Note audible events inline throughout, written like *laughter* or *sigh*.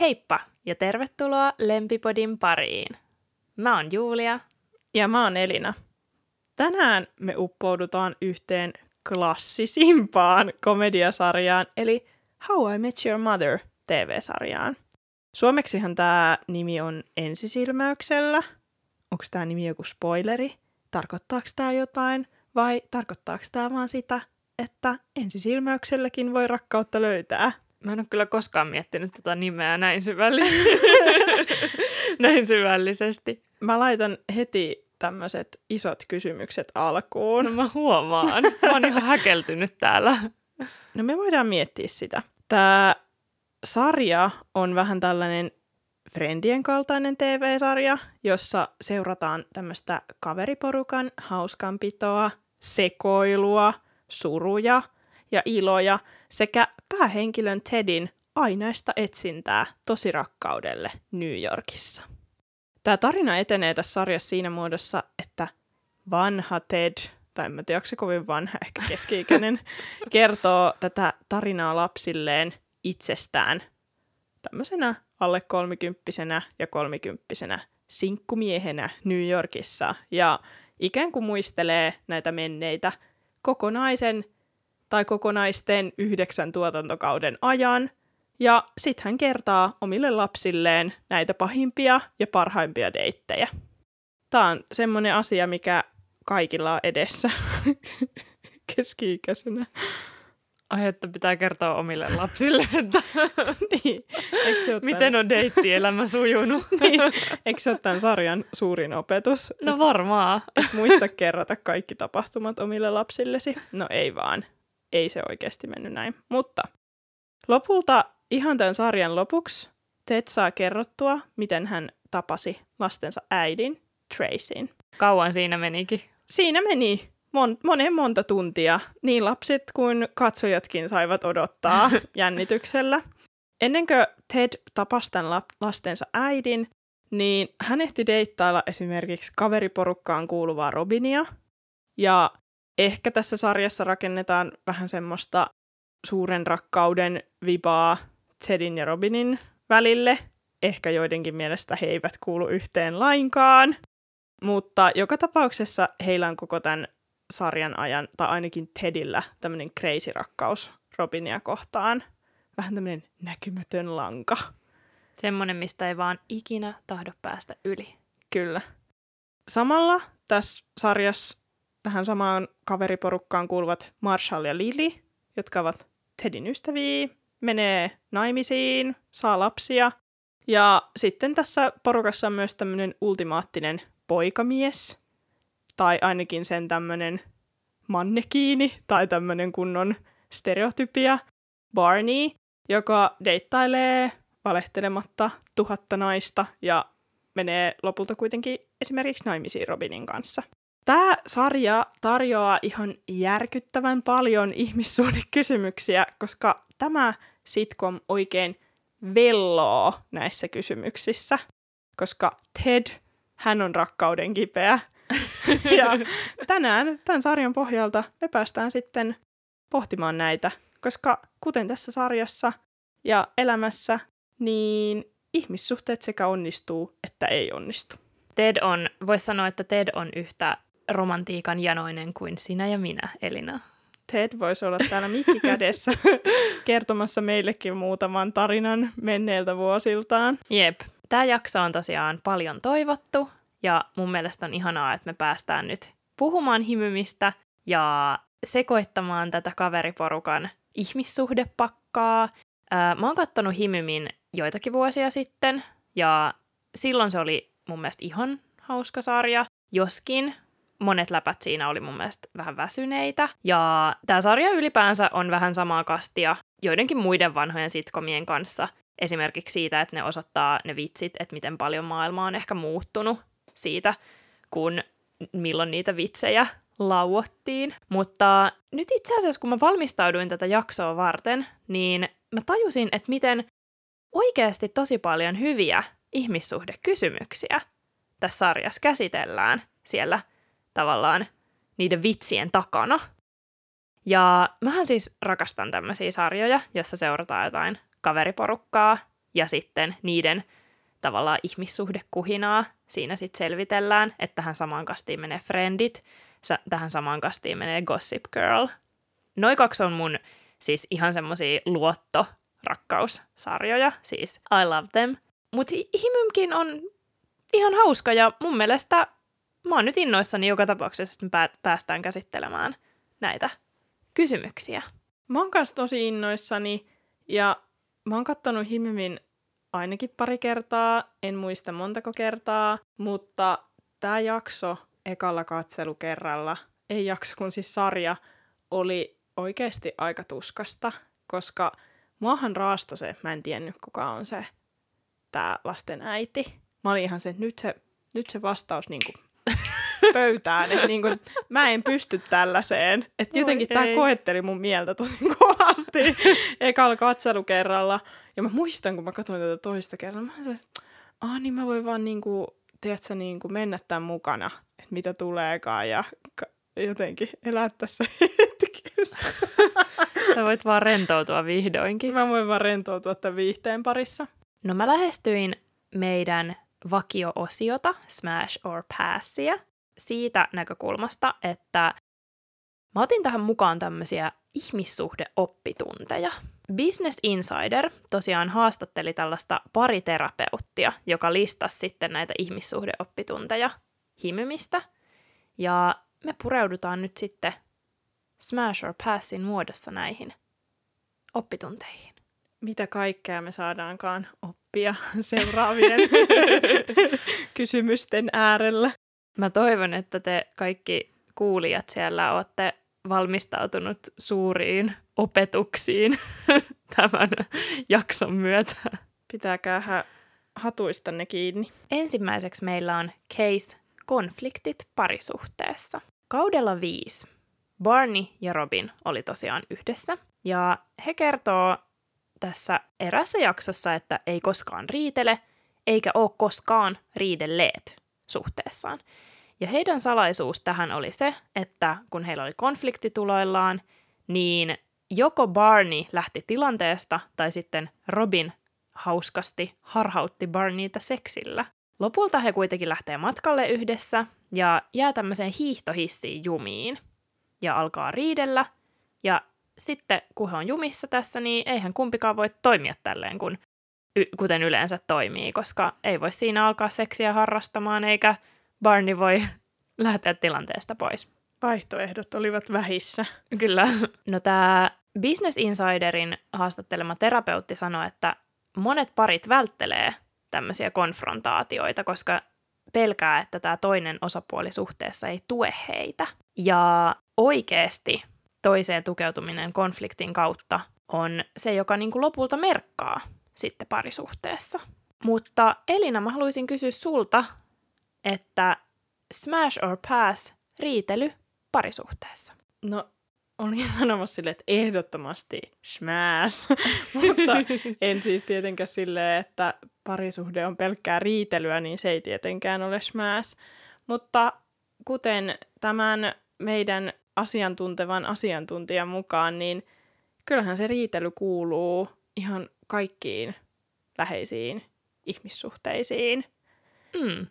Heippa ja tervetuloa Lempipodin pariin. Mä oon Julia. Ja mä oon Elina. Tänään me uppoudutaan yhteen klassisimpaan komediasarjaan, eli How I Met Your Mother TV-sarjaan. Suomeksihan tämä nimi on ensisilmäyksellä. Onko tämä nimi joku spoileri? Tarkoittaako tämä jotain? Vai tarkoittaako tämä vaan sitä, että ensisilmäykselläkin voi rakkautta löytää? Mä en ole kyllä koskaan miettinyt tätä nimeä näin, syvälli- *laughs* näin syvällisesti. Mä laitan heti tämmöiset isot kysymykset alkuun. No mä huomaan. Mä oon ihan häkeltynyt täällä. No me voidaan miettiä sitä. Tämä sarja on vähän tällainen Friendien kaltainen TV-sarja, jossa seurataan tämmöistä kaveriporukan hauskanpitoa, sekoilua, suruja ja iloja sekä päähenkilön Tedin ainaista etsintää tosirakkaudelle New Yorkissa. Tämä tarina etenee tässä sarjassa siinä muodossa, että vanha Ted, tai en tiedä, onko se kovin vanha, *laughs* ehkä keski-ikäinen, kertoo tätä tarinaa lapsilleen itsestään tämmöisenä alle kolmikymppisenä ja kolmikymppisenä sinkkumiehenä New Yorkissa ja ikään kuin muistelee näitä menneitä kokonaisen tai kokonaisten yhdeksän tuotantokauden ajan. Ja sitten hän kertaa omille lapsilleen näitä pahimpia ja parhaimpia deittejä. Tämä on semmoinen asia, mikä kaikilla on edessä *laughs* keski-ikäisenä. Ai, että pitää kertoa omille lapsille, että *laughs* niin. Eikö miten on deittielämä sujunut. *laughs* niin. Eikö se ole tämän sarjan suurin opetus? No varmaan. Muista kerrata kaikki tapahtumat omille lapsillesi. No ei vaan. Ei se oikeasti mennyt näin. Mutta lopulta ihan tämän sarjan lopuksi Ted saa kerrottua, miten hän tapasi lastensa äidin, Tracyn. Kauan siinä menikin. Siinä meni mon- monen monta tuntia. Niin lapset kuin katsojatkin saivat odottaa *laughs* jännityksellä. Ennen kuin Ted tapasi tämän lap- lastensa äidin, niin hän ehti deittailla esimerkiksi kaveriporukkaan kuuluvaa Robinia. Ja ehkä tässä sarjassa rakennetaan vähän semmoista suuren rakkauden vibaa Tedin ja Robinin välille. Ehkä joidenkin mielestä he eivät kuulu yhteen lainkaan. Mutta joka tapauksessa heillä on koko tämän sarjan ajan, tai ainakin Tedillä, tämmöinen crazy rakkaus Robinia kohtaan. Vähän tämmöinen näkymätön lanka. Semmoinen, mistä ei vaan ikinä tahdo päästä yli. Kyllä. Samalla tässä sarjassa tähän samaan kaveriporukkaan kuuluvat Marshall ja Lily, jotka ovat Tedin ystäviä, menee naimisiin, saa lapsia. Ja sitten tässä porukassa on myös tämmöinen ultimaattinen poikamies, tai ainakin sen tämmöinen mannekiini, tai tämmöinen kunnon stereotypia, Barney, joka deittailee valehtelematta tuhatta naista ja menee lopulta kuitenkin esimerkiksi naimisiin Robinin kanssa. Tämä sarja tarjoaa ihan järkyttävän paljon ihmissuhdekysymyksiä, koska tämä sitcom oikein velloo näissä kysymyksissä, koska Ted, hän on rakkauden kipeä. *laughs* ja tänään tämän sarjan pohjalta me päästään sitten pohtimaan näitä, koska kuten tässä sarjassa ja elämässä, niin ihmissuhteet sekä onnistuu että ei onnistu. Ted on, voisi sanoa, että Ted on yhtä romantiikan janoinen kuin sinä ja minä, Elina. Ted voisi olla täällä mikki *laughs* kädessä kertomassa meillekin muutaman tarinan menneiltä vuosiltaan. Jep. Tämä jakso on tosiaan paljon toivottu ja mun mielestä on ihanaa, että me päästään nyt puhumaan himymistä ja sekoittamaan tätä kaveriporukan ihmissuhdepakkaa. Ää, mä oon kattonut himymin joitakin vuosia sitten ja silloin se oli mun mielestä ihan hauska sarja, joskin monet läpät siinä oli mun mielestä vähän väsyneitä. Ja tämä sarja ylipäänsä on vähän samaa kastia joidenkin muiden vanhojen sitkomien kanssa. Esimerkiksi siitä, että ne osoittaa ne vitsit, että miten paljon maailma on ehkä muuttunut siitä, kun milloin niitä vitsejä lauottiin. Mutta nyt itse asiassa, kun mä valmistauduin tätä jaksoa varten, niin mä tajusin, että miten oikeasti tosi paljon hyviä ihmissuhdekysymyksiä tässä sarjassa käsitellään siellä tavallaan niiden vitsien takana. Ja mähän siis rakastan tämmöisiä sarjoja, jossa seurataan jotain kaveriporukkaa ja sitten niiden tavallaan ihmissuhdekuhinaa siinä sitten selvitellään, että tähän samaan kastiin menee Friendit, tähän samaan kastiin menee Gossip Girl. Noin kaksi on mun siis ihan semmosia luotto rakkaussarjoja, siis I love them. Mutta Himymkin on ihan hauska ja mun mielestä mä oon nyt innoissani joka tapauksessa, että me päästään käsittelemään näitä kysymyksiä. Mä oon kanssa tosi innoissani ja mä oon kattonut Himymin ainakin pari kertaa, en muista montako kertaa, mutta tämä jakso ekalla katselukerralla, ei jakso kun siis sarja, oli oikeasti aika tuskasta, koska muahan raasto se, mä en tiennyt kuka on se tämä lasten äiti. Mä olin ihan se, että nyt se, nyt se vastaus niin kuin pöytään, että niin kuin, mä en pysty tällaiseen. Että jotenkin tämä koetteli mun mieltä tosi kovasti ekalla katselukerralla. Ja mä muistan, kun mä katsoin tätä toista kerralla, mä sanoin, että ah, niin mä voin vaan niin kuin, tiedätkö, niin kuin mennä tämän mukana, että mitä tuleekaan ja jotenkin elää tässä hetkessä. *laughs* Sä voit vaan rentoutua vihdoinkin. Mä voin vaan rentoutua tämän viihteen parissa. No mä lähestyin meidän vakio-osiota, Smash or Passia, siitä näkökulmasta, että mä otin tähän mukaan tämmöisiä ihmissuhdeoppitunteja. Business Insider tosiaan haastatteli tällaista pariterapeuttia, joka listasi sitten näitä ihmissuhdeoppitunteja himymistä. Ja me pureudutaan nyt sitten Smash or Passin muodossa näihin oppitunteihin. Mitä kaikkea me saadaankaan oppia *laughs* seuraavien *laughs* kysymysten äärellä? Mä toivon, että te kaikki kuulijat siellä olette valmistautunut suuriin opetuksiin *laughs* tämän jakson myötä. Pitääkää hatuistanne kiinni. Ensimmäiseksi meillä on case konfliktit parisuhteessa. Kaudella viisi Barney ja Robin oli tosiaan yhdessä. Ja he kertoo tässä erässä jaksossa, että ei koskaan riitele, eikä ole koskaan riidelleet suhteessaan. Ja heidän salaisuus tähän oli se, että kun heillä oli konfliktituloillaan, niin joko Barney lähti tilanteesta tai sitten Robin hauskasti harhautti Barneyta seksillä. Lopulta he kuitenkin lähtee matkalle yhdessä ja jää tämmöiseen hiihtohissiin jumiin ja alkaa riidellä. Ja sitten kun he on jumissa tässä, niin eihän kumpikaan voi toimia tälleen, kun, y- kuten yleensä toimii, koska ei voi siinä alkaa seksiä harrastamaan, eikä Barney voi *laughs* lähteä tilanteesta pois. Vaihtoehdot olivat vähissä. Kyllä. No tämä Business Insiderin haastattelema terapeutti sanoi, että monet parit välttelee tämmöisiä konfrontaatioita, koska pelkää, että tämä toinen osapuoli suhteessa ei tue heitä. Ja oikeasti toiseen tukeutuminen konfliktin kautta on se, joka niin kuin lopulta merkkaa sitten parisuhteessa. Mutta Elina, mä haluaisin kysyä sulta, että smash or pass riitely parisuhteessa? No, olin sanomassa silleen, että ehdottomasti smash, *laughs* mutta en siis tietenkään silleen, että parisuhde on pelkkää riitelyä, niin se ei tietenkään ole smash. Mutta kuten tämän meidän asiantuntevan asiantuntijan mukaan, niin kyllähän se riitely kuuluu ihan kaikkiin läheisiin ihmissuhteisiin. Mm.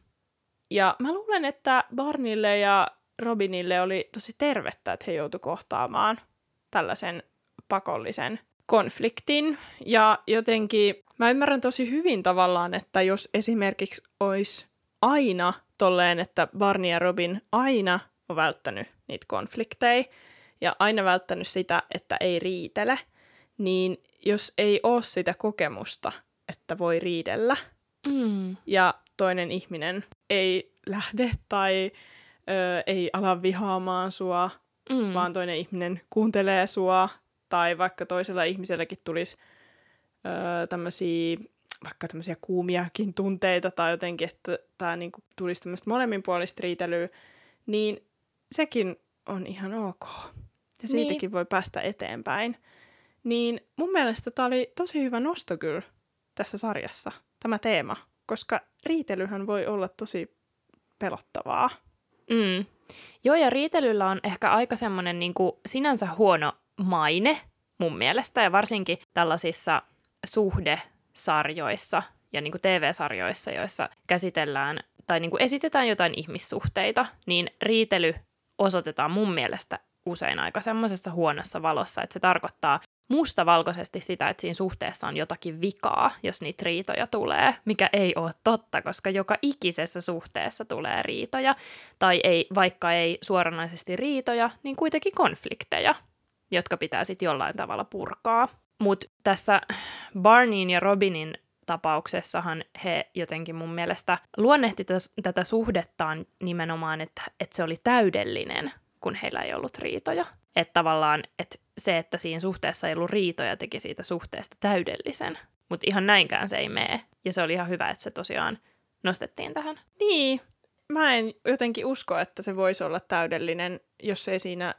Ja mä luulen, että Barnille ja Robinille oli tosi tervettä, että he joutuivat kohtaamaan tällaisen pakollisen konfliktin. Ja jotenkin mä ymmärrän tosi hyvin tavallaan, että jos esimerkiksi olisi aina tolleen, että Barney ja Robin aina on välttänyt niitä konflikteja ja aina välttänyt sitä, että ei riitele, niin jos ei ole sitä kokemusta, että voi riidellä, mm. ja toinen ihminen ei lähde tai ö, ei ala vihaamaan sua, mm. vaan toinen ihminen kuuntelee sua, tai vaikka toisella ihmiselläkin tulisi tämmöisiä vaikka tämmöisiä kuumiakin tunteita tai jotenkin, että tämä niinku tulisi tämmöistä molemminpuolista riitelyä, niin sekin on ihan ok. Ja siitäkin niin. voi päästä eteenpäin. Niin mun mielestä tämä oli tosi hyvä nosto kyllä tässä sarjassa, tämä teema, koska riitelyhän voi olla tosi pelottavaa. Mm. Joo, ja riitelyllä on ehkä aika semmoinen niin sinänsä huono maine mun mielestä, ja varsinkin tällaisissa suhde sarjoissa ja niin kuin TV-sarjoissa, joissa käsitellään tai niin kuin esitetään jotain ihmissuhteita, niin riitely osoitetaan mun mielestä usein aika semmoisessa huonossa valossa, että se tarkoittaa mustavalkoisesti sitä, että siinä suhteessa on jotakin vikaa, jos niitä riitoja tulee, mikä ei ole totta, koska joka ikisessä suhteessa tulee riitoja, tai ei, vaikka ei suoranaisesti riitoja, niin kuitenkin konflikteja, jotka pitää sitten jollain tavalla purkaa. Mutta tässä Barneyin ja Robinin tapauksessahan he jotenkin mun mielestä luonnehti tätä suhdettaan nimenomaan, että, että se oli täydellinen, kun heillä ei ollut riitoja. Että tavallaan että se, että siinä suhteessa ei ollut riitoja, teki siitä suhteesta täydellisen. Mutta ihan näinkään se ei mene. Ja se oli ihan hyvä, että se tosiaan nostettiin tähän. Niin. Mä en jotenkin usko, että se voisi olla täydellinen, jos ei siinä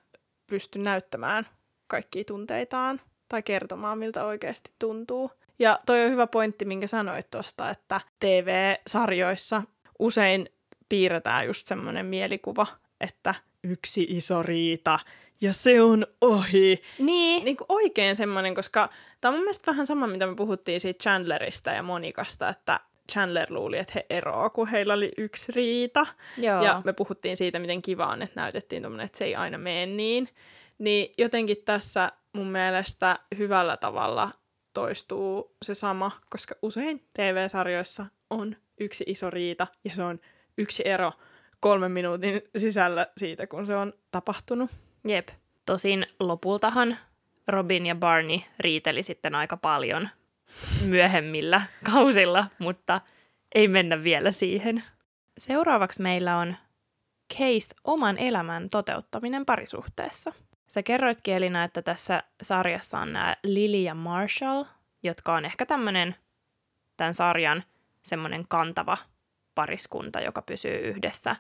pysty näyttämään kaikkia tunteitaan tai kertomaan, miltä oikeasti tuntuu. Ja toi on hyvä pointti, minkä sanoit tuosta, että TV-sarjoissa usein piirretään just semmoinen mielikuva, että yksi iso riita ja se on ohi. Niin. niin kuin oikein semmoinen, koska tämä on mun mielestä vähän sama, mitä me puhuttiin siitä Chandlerista ja Monikasta, että Chandler luuli, että he eroaa, kun heillä oli yksi riita. Joo. Ja me puhuttiin siitä, miten kiva on, että näytettiin tommonen, että se ei aina mene niin. Niin jotenkin tässä mun mielestä hyvällä tavalla toistuu se sama, koska usein TV-sarjoissa on yksi iso riita ja se on yksi ero kolmen minuutin sisällä siitä, kun se on tapahtunut. Jep. Tosin lopultahan Robin ja Barney riiteli sitten aika paljon myöhemmillä kausilla, mutta ei mennä vielä siihen. Seuraavaksi meillä on case oman elämän toteuttaminen parisuhteessa. Sä kerroit kielina, että tässä sarjassa on nämä Lily ja Marshall, jotka on ehkä tämmöinen tämän sarjan semmoinen kantava pariskunta, joka pysyy yhdessä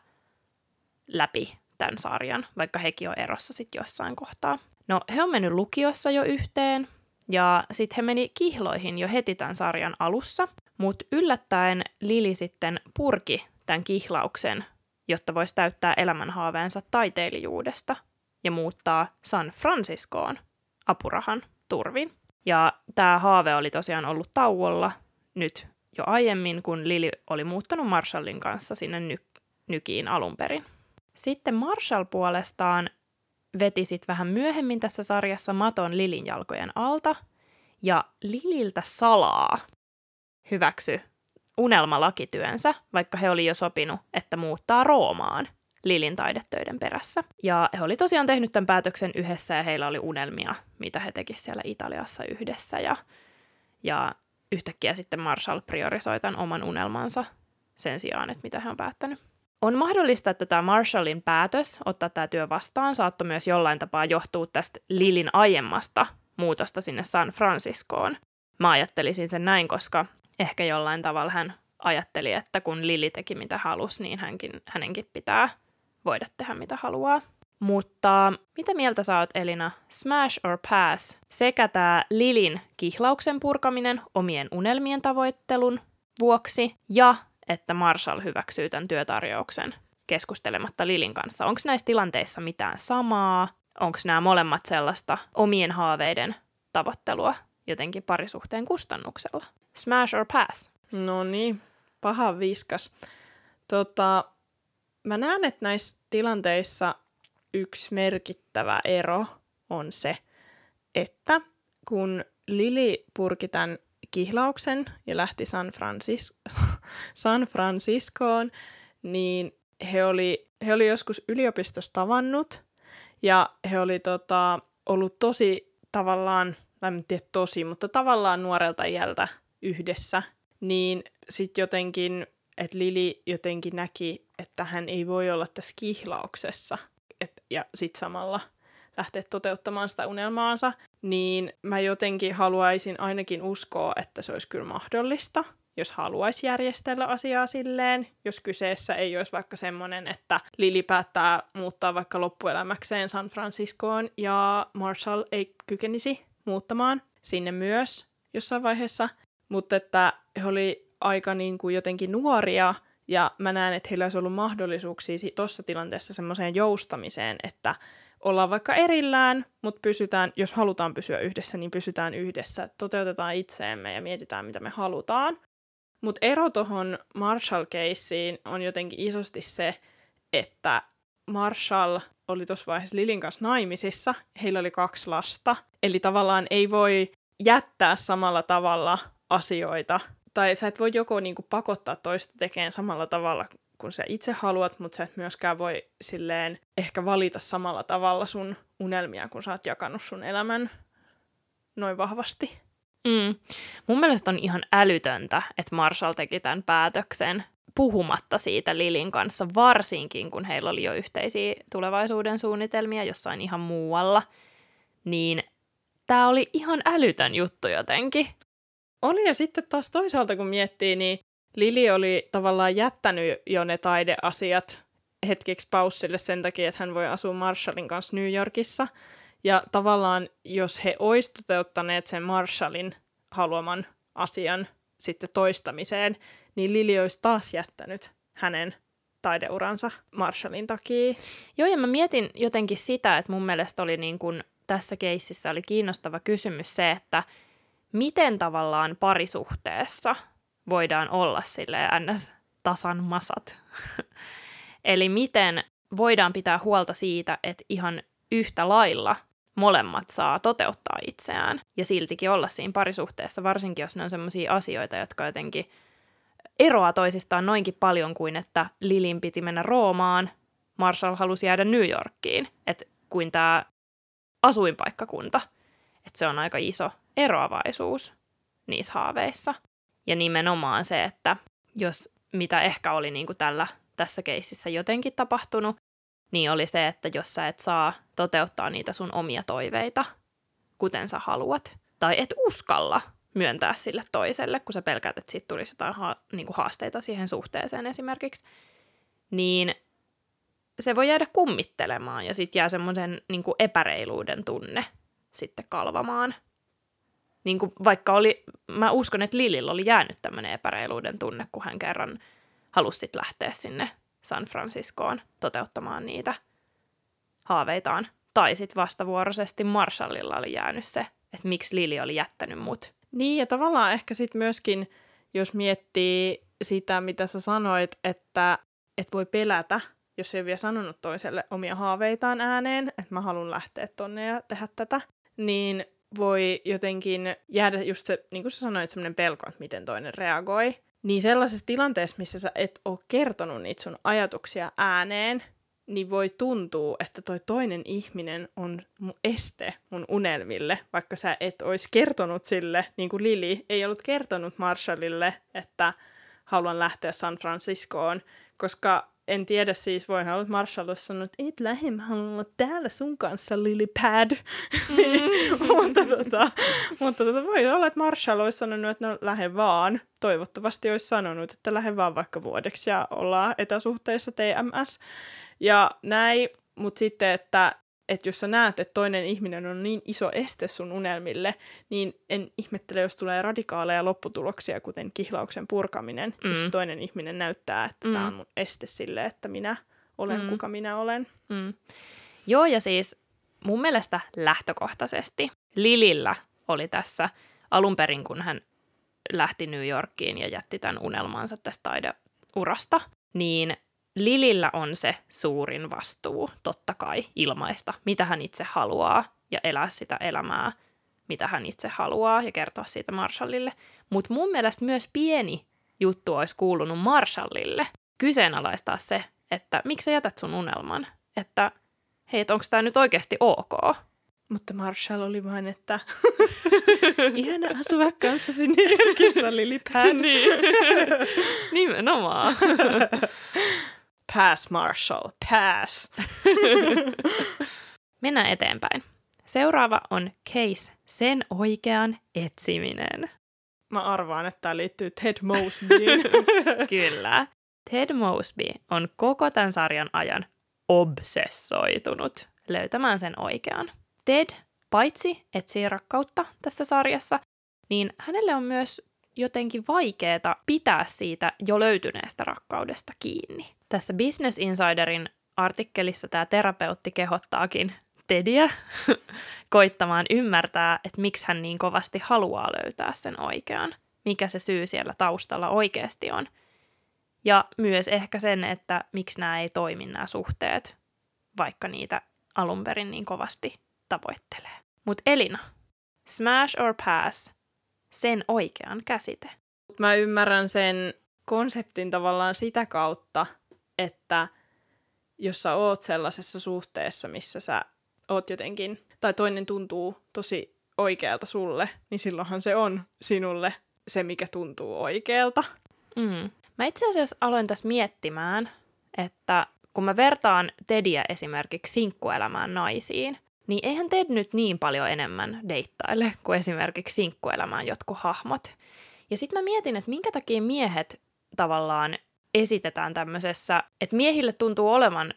läpi tämän sarjan, vaikka hekin on erossa sitten jossain kohtaa. No, he on mennyt lukiossa jo yhteen, ja sitten he meni kihloihin jo heti tämän sarjan alussa, mutta yllättäen Lili sitten purki tämän kihlauksen, jotta voisi täyttää elämänhaaveensa taiteilijuudesta ja muuttaa San Franciscoon apurahan turvin. Ja tämä haave oli tosiaan ollut tauolla nyt jo aiemmin, kun Lili oli muuttanut Marshallin kanssa sinne ny- nykiin alun perin. Sitten Marshall puolestaan veti sit vähän myöhemmin tässä sarjassa maton Lilin jalkojen alta ja Lililtä salaa hyväksy unelmalakityönsä, vaikka he oli jo sopinut, että muuttaa Roomaan Lilin taidetöiden perässä. Ja he oli tosiaan tehnyt tämän päätöksen yhdessä ja heillä oli unelmia, mitä he tekisivät siellä Italiassa yhdessä. Ja, ja yhtäkkiä sitten Marshall priorisoi tämän oman unelmansa sen sijaan, että mitä he on päättänyt. On mahdollista, että tämä Marshallin päätös ottaa tämä työ vastaan saattoi myös jollain tapaa johtua tästä Lilin aiemmasta muutosta sinne San Franciscoon. Mä ajattelisin sen näin, koska ehkä jollain tavalla hän ajatteli, että kun Lili teki mitä halusi, niin hänkin, hänenkin pitää voida tehdä mitä haluaa. Mutta mitä mieltä sä oot Elina? Smash or pass? Sekä tämä Lilin kihlauksen purkaminen omien unelmien tavoittelun vuoksi ja että Marshall hyväksyy tämän työtarjouksen keskustelematta Lilin kanssa. Onko näissä tilanteissa mitään samaa? Onko nämä molemmat sellaista omien haaveiden tavoittelua jotenkin parisuhteen kustannuksella? Smash or pass? No niin, paha viskas. Tota, mä näen, että näissä tilanteissa yksi merkittävä ero on se, että kun Lili purki tämän kihlauksen ja lähti San, Francis- *laughs* San Franciscoon, niin he oli, he oli joskus yliopistossa tavannut ja he oli tota, ollut tosi tavallaan, tai en tiedä tosi, mutta tavallaan nuorelta iältä yhdessä, niin sitten jotenkin, että Lili jotenkin näki, että hän ei voi olla tässä kihlauksessa, et, ja sitten samalla lähteä toteuttamaan sitä unelmaansa, niin mä jotenkin haluaisin ainakin uskoa, että se olisi kyllä mahdollista, jos haluaisi järjestellä asiaa silleen, jos kyseessä ei olisi vaikka semmoinen, että Lili päättää muuttaa vaikka loppuelämäkseen San Franciscoon ja Marshall ei kykenisi muuttamaan sinne myös jossain vaiheessa, mutta että he oli aika niin kuin jotenkin nuoria ja mä näen, että heillä olisi ollut mahdollisuuksia tuossa tilanteessa semmoiseen joustamiseen, että ollaan vaikka erillään, mutta pysytään, jos halutaan pysyä yhdessä, niin pysytään yhdessä. Toteutetaan itseemme ja mietitään, mitä me halutaan. Mutta ero tuohon Marshall-keissiin on jotenkin isosti se, että Marshall oli tuossa vaiheessa Lilin kanssa naimisissa. Heillä oli kaksi lasta. Eli tavallaan ei voi jättää samalla tavalla asioita. Tai sä et voi joko niinku pakottaa toista tekemään samalla tavalla kun sä itse haluat, mutta sä et myöskään voi silleen ehkä valita samalla tavalla sun unelmia, kun sä oot jakanut sun elämän noin vahvasti. Mm. Mun mielestä on ihan älytöntä, että Marshall teki tämän päätöksen puhumatta siitä Lilin kanssa, varsinkin kun heillä oli jo yhteisiä tulevaisuuden suunnitelmia jossain ihan muualla. Niin tämä oli ihan älytön juttu jotenkin. Oli ja sitten taas toisaalta kun miettii, niin Lili oli tavallaan jättänyt jo ne taideasiat hetkeksi paussille sen takia, että hän voi asua Marshallin kanssa New Yorkissa. Ja tavallaan, jos he olisivat toteuttaneet sen Marshallin haluaman asian sitten toistamiseen, niin Lili olisi taas jättänyt hänen taideuransa Marshallin takia. Joo, ja mä mietin jotenkin sitä, että mun mielestä oli niin kuin tässä keississä oli kiinnostava kysymys se, että miten tavallaan parisuhteessa voidaan olla sille ns. tasan masat. *laughs* Eli miten voidaan pitää huolta siitä, että ihan yhtä lailla molemmat saa toteuttaa itseään ja siltikin olla siinä parisuhteessa, varsinkin jos ne on sellaisia asioita, jotka jotenkin eroaa toisistaan noinkin paljon kuin, että Lilin piti mennä Roomaan, Marshall halusi jäädä New Yorkiin, että kuin tämä asuinpaikkakunta. Että se on aika iso eroavaisuus niissä haaveissa. Ja nimenomaan se, että jos mitä ehkä oli niin kuin tällä, tässä keississä jotenkin tapahtunut, niin oli se, että jos sä et saa toteuttaa niitä sun omia toiveita, kuten sä haluat, tai et uskalla myöntää sille toiselle, kun sä pelkäät, että siitä tulisi jotain ha- niin kuin haasteita siihen suhteeseen esimerkiksi, niin se voi jäädä kummittelemaan ja sitten jää semmoisen niin epäreiluuden tunne sitten kalvamaan niin kuin vaikka oli, mä uskon, että Lilillä oli jäänyt tämmöinen epäreiluuden tunne, kun hän kerran halusi lähteä sinne San Franciscoon toteuttamaan niitä haaveitaan. Tai sitten vastavuoroisesti Marshallilla oli jäänyt se, että miksi Lili oli jättänyt mut. Niin, ja tavallaan ehkä sitten myöskin, jos miettii sitä, mitä sä sanoit, että et voi pelätä, jos ei vielä sanonut toiselle omia haaveitaan ääneen, että mä haluan lähteä tonne ja tehdä tätä, niin voi jotenkin jäädä just se, niin kuin sä sanoit, semmoinen pelko, että miten toinen reagoi. Niin sellaisessa tilanteessa, missä sä et ole kertonut niitä sun ajatuksia ääneen, niin voi tuntua, että toi toinen ihminen on este mun unelmille, vaikka sä et olisi kertonut sille, niin kuin Lili ei ollut kertonut Marshallille, että haluan lähteä San Franciscoon, koska en tiedä siis, voihan olla Marshall olisi sanonut, että et lähde, mä haluan olla täällä sun kanssa, Pad. Mm. *laughs* mutta tota, mutta tota, voi olla, että Marshall olisi sanonut, että no lähde vaan. Toivottavasti olisi sanonut, että lähde vaan vaikka vuodeksi ja ollaan etäsuhteissa TMS. Ja näin, mutta sitten, että että jos sä näet, että toinen ihminen on niin iso este sun unelmille, niin en ihmettele, jos tulee radikaaleja lopputuloksia, kuten kihlauksen purkaminen, mm. jos toinen ihminen näyttää, että mm. tämä on mun este sille, että minä olen mm. kuka minä olen. Mm. Joo, ja siis mun mielestä lähtökohtaisesti Lilillä oli tässä alun perin, kun hän lähti New Yorkiin ja jätti tämän unelmansa tästä taideurasta, niin Lilillä on se suurin vastuu, totta kai, ilmaista, mitä hän itse haluaa ja elää sitä elämää, mitä hän itse haluaa ja kertoa siitä Marshallille. Mutta mun mielestä myös pieni juttu olisi kuulunut Marshallille kyseenalaistaa se, että miksi sä jätät sun unelman, että hei, onko tämä nyt oikeasti ok? Mutta Marshall oli vain, että *laughs* ihana asua Yorkissa, Lily Pad. niin. *laughs* Nimenomaan. *laughs* Pass, Marshall, pass. *laughs* Mennään eteenpäin. Seuraava on case sen oikean etsiminen. Mä arvaan, että tämä liittyy Ted Mosbyin. *laughs* Kyllä. Ted Mosby on koko tämän sarjan ajan obsessoitunut löytämään sen oikean. Ted paitsi etsii rakkautta tässä sarjassa, niin hänelle on myös jotenkin vaikeeta pitää siitä jo löytyneestä rakkaudesta kiinni. Tässä Business Insiderin artikkelissa tämä terapeutti kehottaakin Tediä *laughs* koittamaan ymmärtää, että miksi hän niin kovasti haluaa löytää sen oikean, mikä se syy siellä taustalla oikeasti on. Ja myös ehkä sen, että miksi nämä ei toimi nämä suhteet, vaikka niitä alun perin niin kovasti tavoittelee. Mutta Elina, smash or pass, sen oikean käsite. Mä ymmärrän sen konseptin tavallaan sitä kautta, että jos sä oot sellaisessa suhteessa, missä sä oot jotenkin, tai toinen tuntuu tosi oikealta sulle, niin silloinhan se on sinulle se, mikä tuntuu oikealta. Mm. Mä itse asiassa aloin tässä miettimään, että kun mä vertaan Tediä esimerkiksi sinkkuelämään naisiin, niin eihän Ted nyt niin paljon enemmän deittaile kuin esimerkiksi sinkkuelämään jotkut hahmot. Ja sitten mä mietin, että minkä takia miehet tavallaan esitetään tämmöisessä, että miehille tuntuu olevan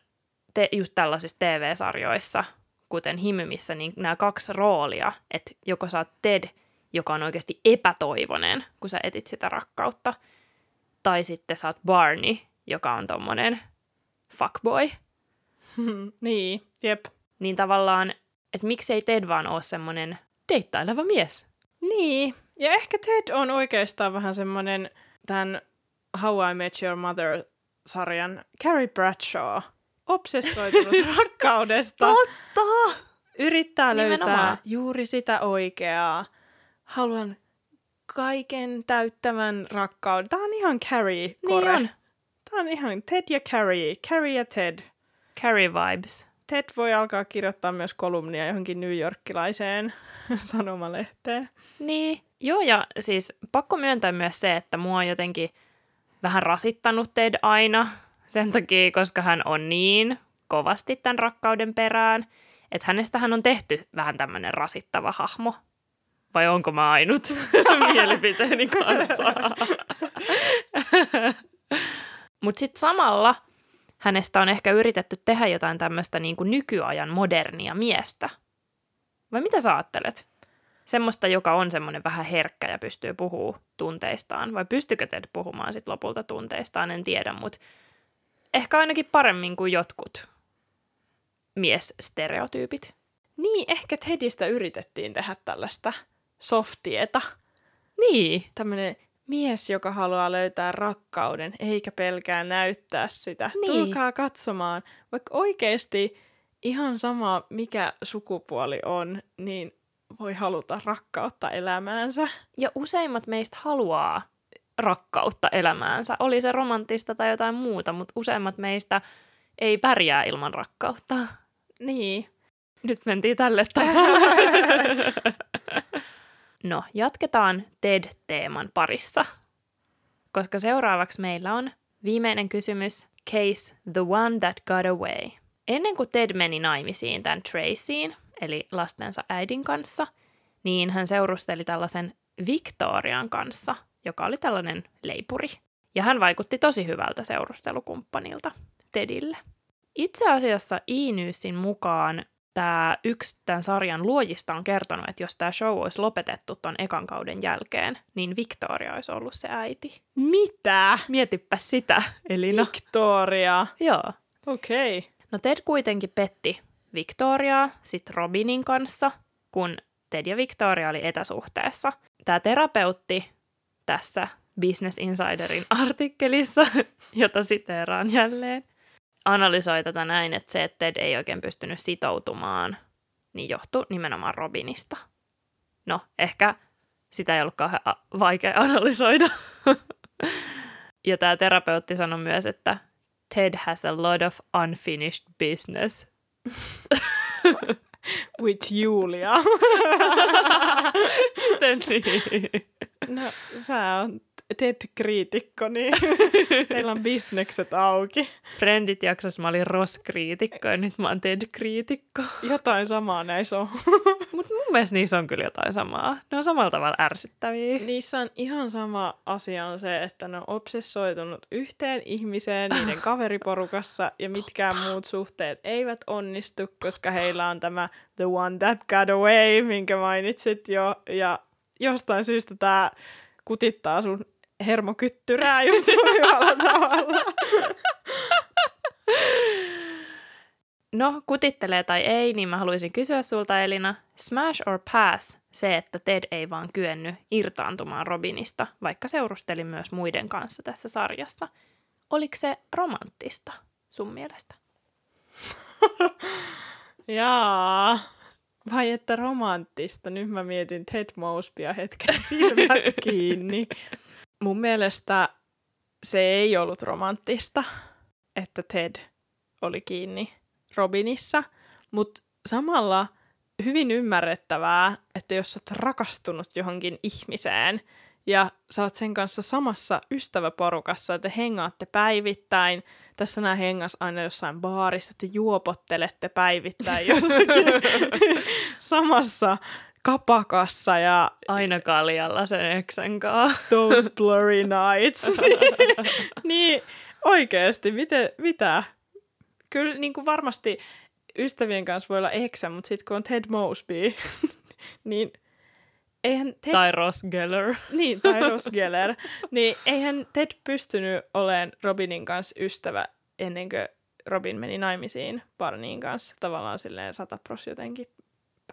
te, just tällaisissa TV-sarjoissa, kuten Himymissä, niin nämä kaksi roolia, että joko sä oot Ted, joka on oikeasti epätoivonen, kun sä etit sitä rakkautta, tai sitten sä oot Barney, joka on tommonen fuckboy. *laughs* niin, jep. Niin tavallaan, että miksei Ted vaan ole semmonen deittaileva mies. Niin, ja ehkä Ted on oikeastaan vähän semmonen tämän How I Met Your Mother-sarjan Carrie Bradshaw. Obsessoitunut *laughs* rakkaudesta. Totta! Yrittää Nimenomaan. löytää juuri sitä oikeaa. Haluan kaiken täyttävän rakkauden. Tämä on ihan Carrie Niin on. Tämä on ihan Ted ja Carrie. Carrie ja Ted. Carrie vibes. Ted voi alkaa kirjoittaa myös kolumnia johonkin New Yorkilaiseen *laughs* sanomalehteen. Niin, joo ja siis pakko myöntää myös se, että mua on jotenkin vähän rasittanut Ted aina sen takia, koska hän on niin kovasti tämän rakkauden perään, että hänestähän on tehty vähän tämmöinen rasittava hahmo. Vai onko mä ainut *laughs* mielipiteeni kanssa? Mutta sitten samalla hänestä on ehkä yritetty tehdä jotain tämmöistä niin kuin nykyajan modernia miestä. Vai mitä sä ajattelet? Semmoista, joka on semmoinen vähän herkkä ja pystyy puhuu tunteistaan. Vai pystykö Ted puhumaan sit lopulta tunteistaan, en tiedä, mutta ehkä ainakin paremmin kuin jotkut miesstereotyypit. Niin, ehkä Tedistä yritettiin tehdä tällaista softieta. Niin, Tämmöinen mies, joka haluaa löytää rakkauden, eikä pelkää näyttää sitä. Niin. Tulkaa katsomaan. Vaikka oikeasti ihan sama, mikä sukupuoli on, niin voi haluta rakkautta elämäänsä. ja useimmat meistä haluaa rakkautta elämäänsä. Oli se romanttista tai jotain muuta, mutta useimmat meistä ei pärjää ilman rakkautta. Niin. Nyt mentiin tälle tasolle. *laughs* no, jatketaan TED-teeman parissa, koska seuraavaksi meillä on viimeinen kysymys, case The One That Got Away. Ennen kuin Ted meni naimisiin tämän Tracyin, eli lastensa äidin kanssa, niin hän seurusteli tällaisen Victorian kanssa, joka oli tällainen leipuri. Ja hän vaikutti tosi hyvältä seurustelukumppanilta Tedille. Itse asiassa E-Newsin mukaan tämä yksi tämän sarjan luojista on kertonut, että jos tämä show olisi lopetettu ton ekan kauden jälkeen, niin Victoria olisi ollut se äiti. Mitä? Mietipä sitä, Elina. Victoria. Joo. Okei. Okay. No Ted kuitenkin petti Victoriaa sit Robinin kanssa, kun Ted ja Victoria oli etäsuhteessa. Tämä terapeutti tässä Business Insiderin artikkelissa, *laughs* jota siteeraan jälleen, analysoi tätä näin, että se, että Ted ei oikein pystynyt sitoutumaan, niin johtui nimenomaan Robinista. No, ehkä sitä ei ollut kauhean vaikea analysoida. *laughs* ja tämä terapeutti sanoi myös, että Ted has a lot of unfinished business. *laughs* With Julia. *laughs* Miten niin? no, sä on TED-kriitikko, niin *laughs* teillä on bisnekset auki. Friendit jaksossa mä olin Ross-kriitikko ja nyt mä oon Ted-kriitikko. Jotain samaa näissä on. *laughs* Mutta mun mielestä niissä on kyllä jotain samaa. Ne on samalla tavalla ärsyttäviä. Niissä on ihan sama asia on se, että ne on obsessoitunut yhteen ihmiseen niiden *laughs* kaveriporukassa ja mitkään muut suhteet eivät onnistu, koska heillä on tämä The One That Got Away, minkä mainitsit jo. Ja jostain syystä tämä kutittaa sun hermokyttyrää just hyvällä *laughs* tavalla. No, kutittelee tai ei, niin mä haluaisin kysyä sulta Elina, smash or pass se, että Ted ei vaan kyennyt irtaantumaan Robinista, vaikka seurusteli myös muiden kanssa tässä sarjassa. Oliko se romanttista sun mielestä? *laughs* Jaa. Vai että romanttista? Nyt mä mietin Ted Mosbya hetken *laughs* silmät kiinni. Mun mielestä se ei ollut romanttista, että Ted oli kiinni Robinissa, mutta samalla hyvin ymmärrettävää, että jos olet rakastunut johonkin ihmiseen ja sä oot sen kanssa samassa ystäväporukassa, että hengaatte päivittäin, tässä nämä hengas aina jossain baarissa, että juopottelette päivittäin *laughs* jossakin *laughs* samassa kapakassa ja... Aina kaljalla sen eksän. Those blurry nights. *laughs* niin oikeasti, miten, mitä? Kyllä niin kuin varmasti ystävien kanssa voi olla eksä, mutta sitten kun on Ted Mosby, *laughs* niin eihän Ted... Tai Ross Geller. Niin, tai *laughs* Ross Geller. niin eihän Ted pystynyt olemaan Robinin kanssa ystävä ennen kuin Robin meni naimisiin Barneyin kanssa. Tavallaan silleen satapros jotenkin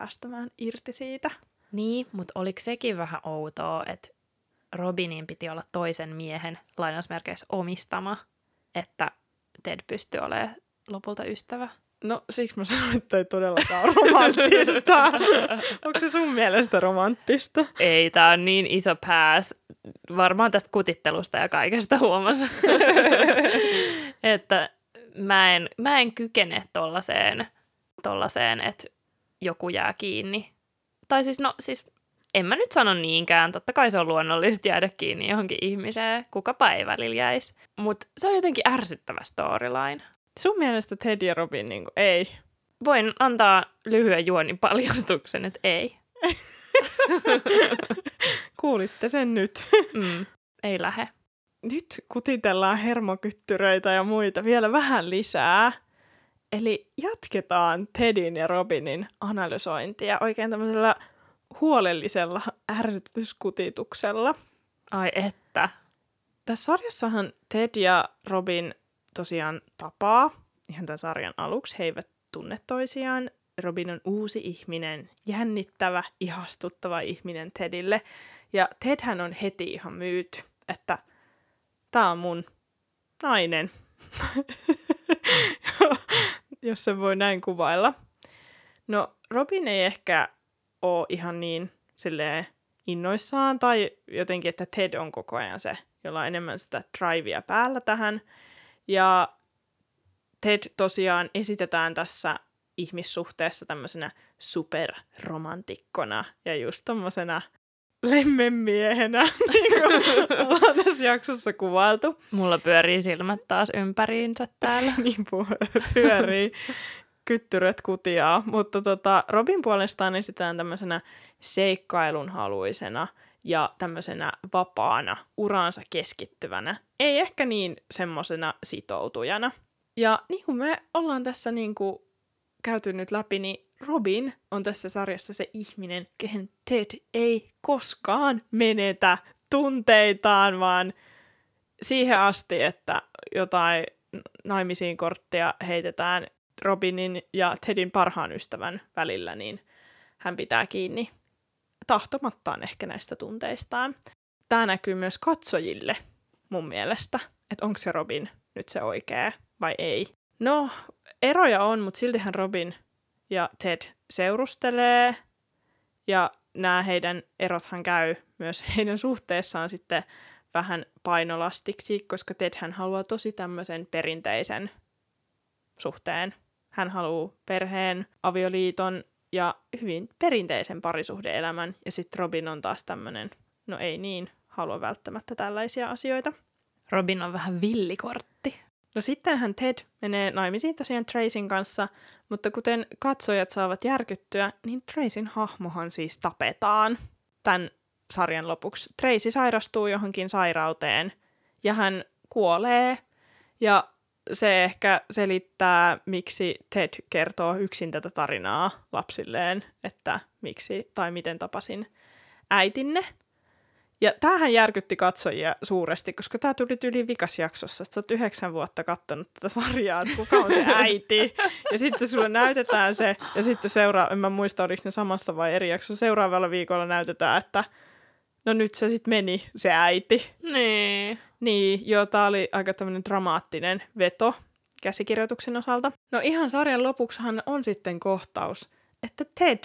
päästämään irti siitä. Niin, mutta oliko sekin vähän outoa, että Robinin piti olla toisen miehen lainausmerkeissä omistama, että Ted pystyi olemaan lopulta ystävä? No siksi mä sanoin, että ei todellakaan ole romanttista. *laughs* Onko se sun mielestä romanttista? Ei, tää on niin iso pääs. Varmaan tästä kutittelusta ja kaikesta huomassa. *laughs* että mä en, mä en kykene tollaseen, tollaseen, että joku jää kiinni. Tai siis, no siis en mä nyt sano niinkään, totta kai se on luonnollista jäädä kiinni johonkin ihmiseen, kukapa ei välillä jäisi. Mutta se on jotenkin ärsyttävä storyline. Sun mielestä Ted ja Robin niin kuin, ei? Voin antaa lyhyen juonin paljastuksen, että ei. *laughs* Kuulitte sen nyt. *laughs* mm, ei lähe. Nyt kutitellaan hermokyttyröitä ja muita vielä vähän lisää. Eli jatketaan Tedin ja Robinin analysointia oikein tämmöisellä huolellisella ärsytyskutituksella. Ai että. Tässä sarjassahan Ted ja Robin tosiaan tapaa ihan tämän sarjan aluksi. He eivät tunne toisiaan. Robin on uusi ihminen, jännittävä, ihastuttava ihminen Tedille. Ja Tedhän on heti ihan myyty, että tämä on mun nainen, *laughs* jos se voi näin kuvailla. No Robin ei ehkä ole ihan niin silleen innoissaan tai jotenkin, että Ted on koko ajan se, jolla on enemmän sitä drivea päällä tähän. Ja Ted tosiaan esitetään tässä ihmissuhteessa tämmöisenä superromantikkona ja just tommosena lemmenmiehenä, niin *laughs* kuin ollaan tässä jaksossa kuvailtu. Mulla pyörii silmät taas ympäriinsä täällä. *laughs* niin pyörii. Kyttyrät kutiaa. Mutta tota, Robin puolestaan esitetään tämmöisenä seikkailun haluisena ja tämmöisenä vapaana, uraansa keskittyvänä. Ei ehkä niin semmosena sitoutujana. Ja niin kuin me ollaan tässä niin kuin käyty nyt läpi, niin Robin on tässä sarjassa se ihminen, kehen Ted ei koskaan menetä tunteitaan, vaan siihen asti, että jotain naimisiin korttia heitetään Robinin ja Tedin parhaan ystävän välillä, niin hän pitää kiinni tahtomattaan ehkä näistä tunteistaan. Tämä näkyy myös katsojille mun mielestä, että onko se Robin nyt se oikea vai ei. No, eroja on, mutta siltihän Robin ja Ted seurustelee ja nämä heidän erothan käy myös *laughs* heidän suhteessaan sitten vähän painolastiksi, koska Ted hän haluaa tosi tämmöisen perinteisen suhteen. Hän haluaa perheen, avioliiton ja hyvin perinteisen parisuhdeelämän. Ja sitten Robin on taas tämmöinen, no ei niin, halua välttämättä tällaisia asioita. Robin on vähän villikortti. No sittenhän Ted menee naimisiin tosiaan Tracyn kanssa, mutta kuten katsojat saavat järkyttyä, niin Tracyn hahmohan siis tapetaan tämän sarjan lopuksi. Tracy sairastuu johonkin sairauteen ja hän kuolee ja se ehkä selittää, miksi Ted kertoo yksin tätä tarinaa lapsilleen, että miksi tai miten tapasin äitinne. Ja tämähän järkytti katsojia suuresti, koska tämä tuli yli vikas jaksossa. Sä oot yhdeksän vuotta katsonut tätä sarjaa, että kuka on se äiti. Ja sitten sulle näytetään se, ja sitten seuraa, en mä muista, oliko ne samassa vai eri jaksossa, seuraavalla viikolla näytetään, että no nyt se sitten meni, se äiti. Niin. Niin, joo, tää oli aika tämmöinen dramaattinen veto käsikirjoituksen osalta. No ihan sarjan lopuksihan on sitten kohtaus, että Ted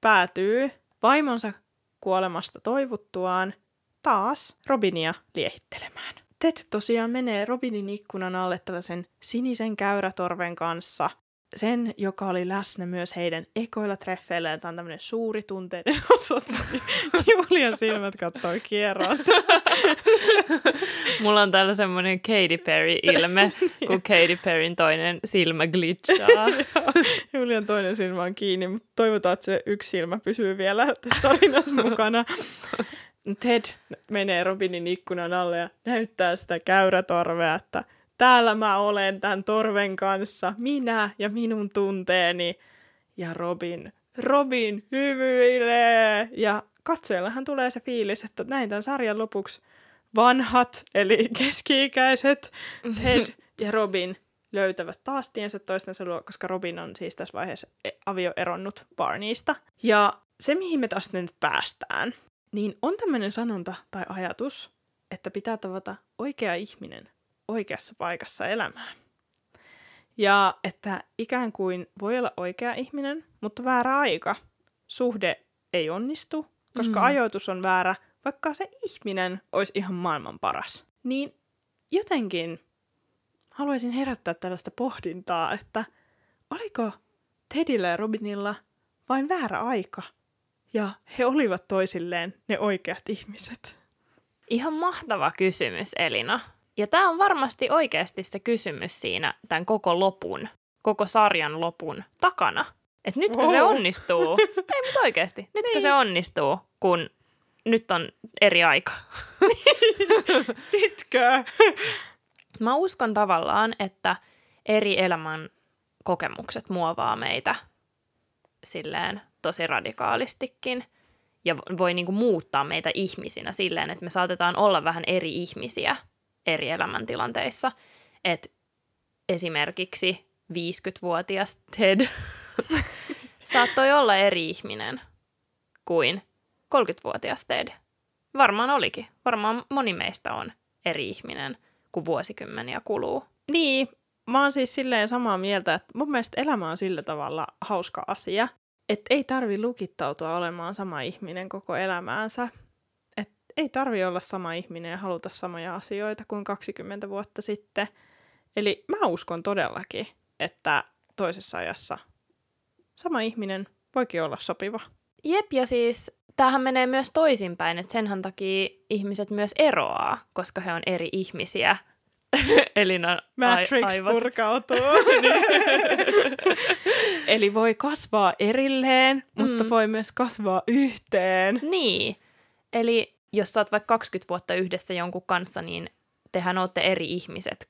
päätyy vaimonsa kuolemasta toivuttuaan taas Robinia liehittelemään. Ted tosiaan menee Robinin ikkunan alle tällaisen sinisen käyrätorven kanssa. Sen, joka oli läsnä myös heidän ekoilla treffeillä. Tämä on tämmöinen suuri tunteiden *laughs* osoite. Julian silmät kattoi kierroon. *laughs* Mulla on täällä semmoinen Katy Perry-ilme, kun *laughs* Katy Perryn toinen silmä glitchaa. Julian toinen silmä on kiinni, mutta toivotaan, että se yksi silmä pysyy vielä tässä tarinassa mukana. Ted menee Robinin ikkunan alle ja näyttää sitä käyrätorvea, että täällä mä olen tämän torven kanssa, minä ja minun tunteeni. Ja Robin, Robin hymyilee. Ja katsojallahan tulee se fiilis, että näin tämän sarjan lopuksi vanhat, eli keski-ikäiset Ted ja Robin löytävät taas tiensä toistensa luo, koska Robin on siis tässä vaiheessa e- avioeronnut Barneysta. Ja se, mihin me taas nyt päästään, niin on tämmöinen sanonta tai ajatus, että pitää tavata oikea ihminen oikeassa paikassa elämään. Ja että ikään kuin voi olla oikea ihminen, mutta väärä aika. Suhde ei onnistu, koska mm. ajoitus on väärä, vaikka se ihminen olisi ihan maailman paras. Niin jotenkin haluaisin herättää tällaista pohdintaa, että oliko Tedillä ja Robinilla vain väärä aika – ja he olivat toisilleen ne oikeat ihmiset? Ihan mahtava kysymys, Elina. Ja tämä on varmasti oikeasti se kysymys siinä tämän koko lopun, koko sarjan lopun takana. Että nytkö oh. se onnistuu? *laughs* Ei, mutta oikeasti. Nytkö niin. se onnistuu, kun nyt on eri aika? *laughs* nytkö? *laughs* Mä uskon tavallaan, että eri elämän kokemukset muovaa meitä silleen tosi radikaalistikin ja voi niin kuin muuttaa meitä ihmisinä silleen, että me saatetaan olla vähän eri ihmisiä eri elämäntilanteissa. että esimerkiksi 50-vuotias Ted *laughs* saattoi olla eri ihminen kuin 30-vuotias Ted. Varmaan olikin. Varmaan moni meistä on eri ihminen, kun vuosikymmeniä kuluu. Niin, mä oon siis silleen samaa mieltä, että mun mielestä elämä on sillä tavalla hauska asia, että ei tarvi lukittautua olemaan sama ihminen koko elämäänsä. Et ei tarvi olla sama ihminen ja haluta samoja asioita kuin 20 vuotta sitten. Eli mä uskon todellakin, että toisessa ajassa sama ihminen voikin olla sopiva. Jep, ja siis tämähän menee myös toisinpäin, että senhän takia ihmiset myös eroaa, koska he on eri ihmisiä *laughs* Elina Matrix aivot. purkautuu. *laughs* Eli voi kasvaa erilleen, mutta mm. voi myös kasvaa yhteen. Niin. Eli jos sä oot vaikka 20 vuotta yhdessä jonkun kanssa, niin tehän olette eri ihmiset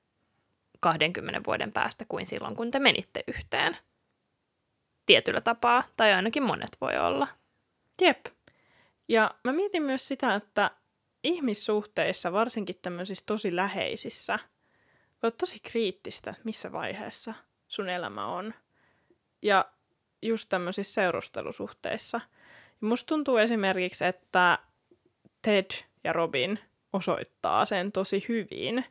20 vuoden päästä kuin silloin, kun te menitte yhteen. Tietyllä tapaa, tai ainakin monet voi olla. Jep. Ja mä mietin myös sitä, että ihmissuhteissa, varsinkin tämmöisissä tosi läheisissä, voi tosi kriittistä, missä vaiheessa sun elämä on. Ja just tämmöisissä seurustelusuhteissa. Ja musta tuntuu esimerkiksi, että Ted ja Robin osoittaa sen tosi hyvin,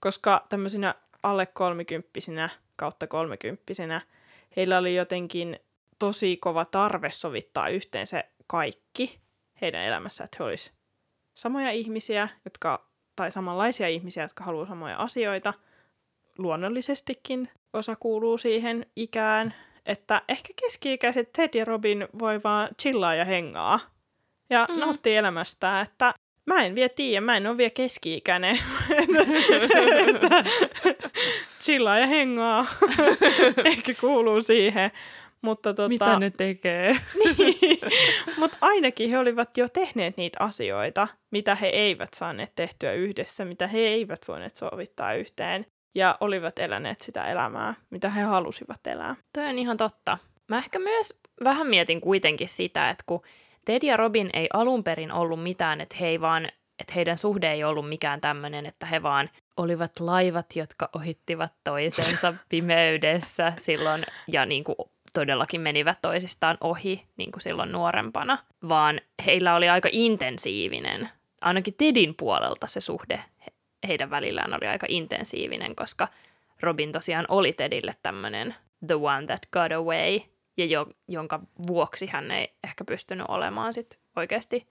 koska tämmöisinä alle kolmikymppisinä kautta kolmekymppisinä heillä oli jotenkin tosi kova tarve sovittaa yhteen se kaikki heidän elämässä, että he olisivat samoja ihmisiä, jotka, tai samanlaisia ihmisiä, jotka haluaa samoja asioita. Luonnollisestikin osa kuuluu siihen ikään, että ehkä keski-ikäiset Ted ja Robin voi vaan chillaa ja hengaa ja mm. nauttia elämästä, että mä en vielä tiedä, mä en ole vielä keski-ikäinen. *laughs* chillaa ja hengaa ehkä kuuluu siihen. Mutta tota, Mitä ne tekee? *laughs* niin, mutta ainakin he olivat jo tehneet niitä asioita, mitä he eivät saaneet tehtyä yhdessä, mitä he eivät voineet sovittaa yhteen. Ja olivat eläneet sitä elämää, mitä he halusivat elää. Toi on ihan totta. Mä ehkä myös vähän mietin kuitenkin sitä, että kun Ted ja Robin ei alun perin ollut mitään, että he ei vaan että heidän suhde ei ollut mikään tämmöinen, että he vaan olivat laivat, jotka ohittivat toisensa *laughs* pimeydessä silloin ja niin kuin todellakin menivät toisistaan ohi niin kuin silloin nuorempana, vaan heillä oli aika intensiivinen, ainakin Tedin puolelta se suhde heidän välillään oli aika intensiivinen, koska Robin tosiaan oli Tedille tämmöinen the one that got away, ja jo, jonka vuoksi hän ei ehkä pystynyt olemaan sit oikeasti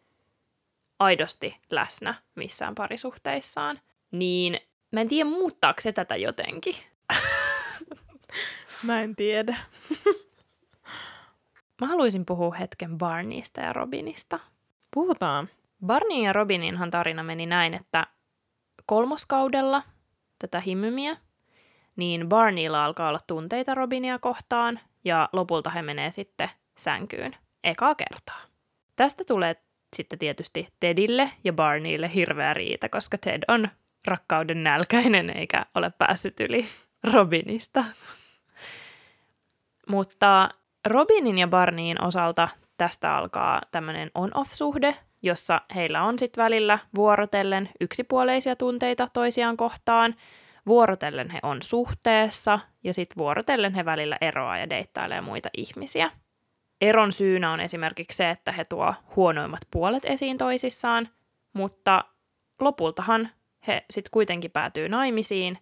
aidosti läsnä missään parisuhteissaan. Niin mä en tiedä, muuttaako se tätä jotenkin. mä en tiedä. Mä haluaisin puhua hetken Barneysta ja Robinista. Puhutaan. Barney ja Robininhan tarina meni näin, että kolmoskaudella tätä himymiä, niin Barneylla alkaa olla tunteita Robinia kohtaan ja lopulta he menee sitten sänkyyn ekaa kertaa. Tästä tulee sitten tietysti Tedille ja Barneylle hirveä riita, koska Ted on rakkauden nälkäinen eikä ole päässyt yli Robinista. Mutta Robinin ja Barneyin osalta tästä alkaa tämmöinen on-off-suhde, jossa heillä on sitten välillä vuorotellen yksipuoleisia tunteita toisiaan kohtaan, vuorotellen he on suhteessa ja sitten vuorotellen he välillä eroaa ja deittailee muita ihmisiä. Eron syynä on esimerkiksi se, että he tuo huonoimmat puolet esiin toisissaan, mutta lopultahan he sitten kuitenkin päätyy naimisiin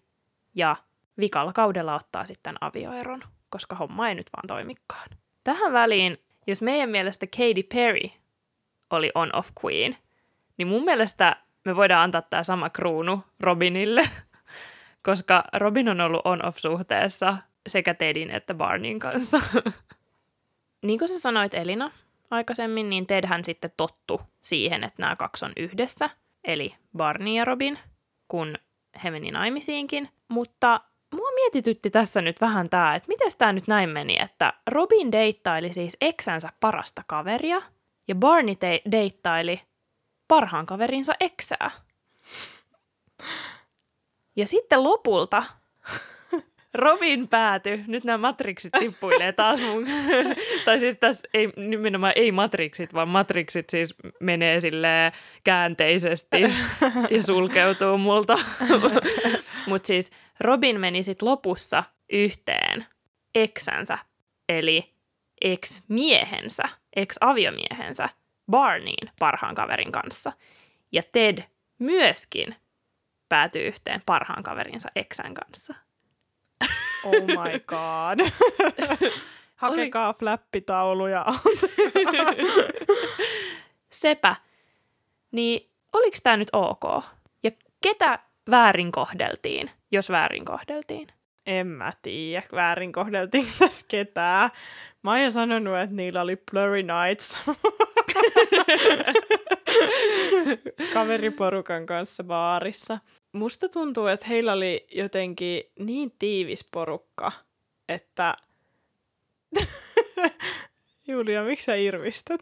ja vikalla kaudella ottaa sitten avioeron, koska homma ei nyt vaan toimikaan. Tähän väliin, jos meidän mielestä Katy Perry oli on-off queen, niin mun mielestä me voidaan antaa tämä sama kruunu Robinille, *laughs* koska Robin on ollut on-off-suhteessa sekä Tedin että Barneyn kanssa. *laughs* niin kuin sä sanoit Elina aikaisemmin, niin Tedhän sitten tottu siihen, että nämä kaksi on yhdessä, eli Barney ja Robin, kun he meni naimisiinkin. Mutta mua mietitytti tässä nyt vähän tämä, että miten tämä nyt näin meni, että Robin deittaili siis eksänsä parasta kaveria – ja Barney te- deittaili parhaan kaverinsa eksää. Ja sitten lopulta *laughs* Robin pääty, nyt nämä matriksit tippuilee taas mun, *laughs* tai siis tässä ei, nimenomaan ei matriksit, vaan matriksit siis menee sille käänteisesti ja sulkeutuu multa. *laughs* Mutta siis Robin meni sitten lopussa yhteen eksänsä, eli ex-miehensä, ex-aviomiehensä Barneyin parhaan kaverin kanssa. Ja Ted myöskin päätyy yhteen parhaan kaverinsa eksän kanssa. Oh my god. *laughs* Hakekaa Oli... flappitauluja. *laughs* Sepä. Niin oliko tämä nyt ok? Ja ketä väärin kohdeltiin, jos väärin kohdeltiin? En mä tiedä, väärin kohdeltiin *laughs* tässä ketään. Mä oon sanonut, että niillä oli Blurry Nights *laughs* kaveriporukan kanssa baarissa. Musta tuntuu, että heillä oli jotenkin niin tiivis porukka, että... *laughs* Julia, miksi sä irvistät?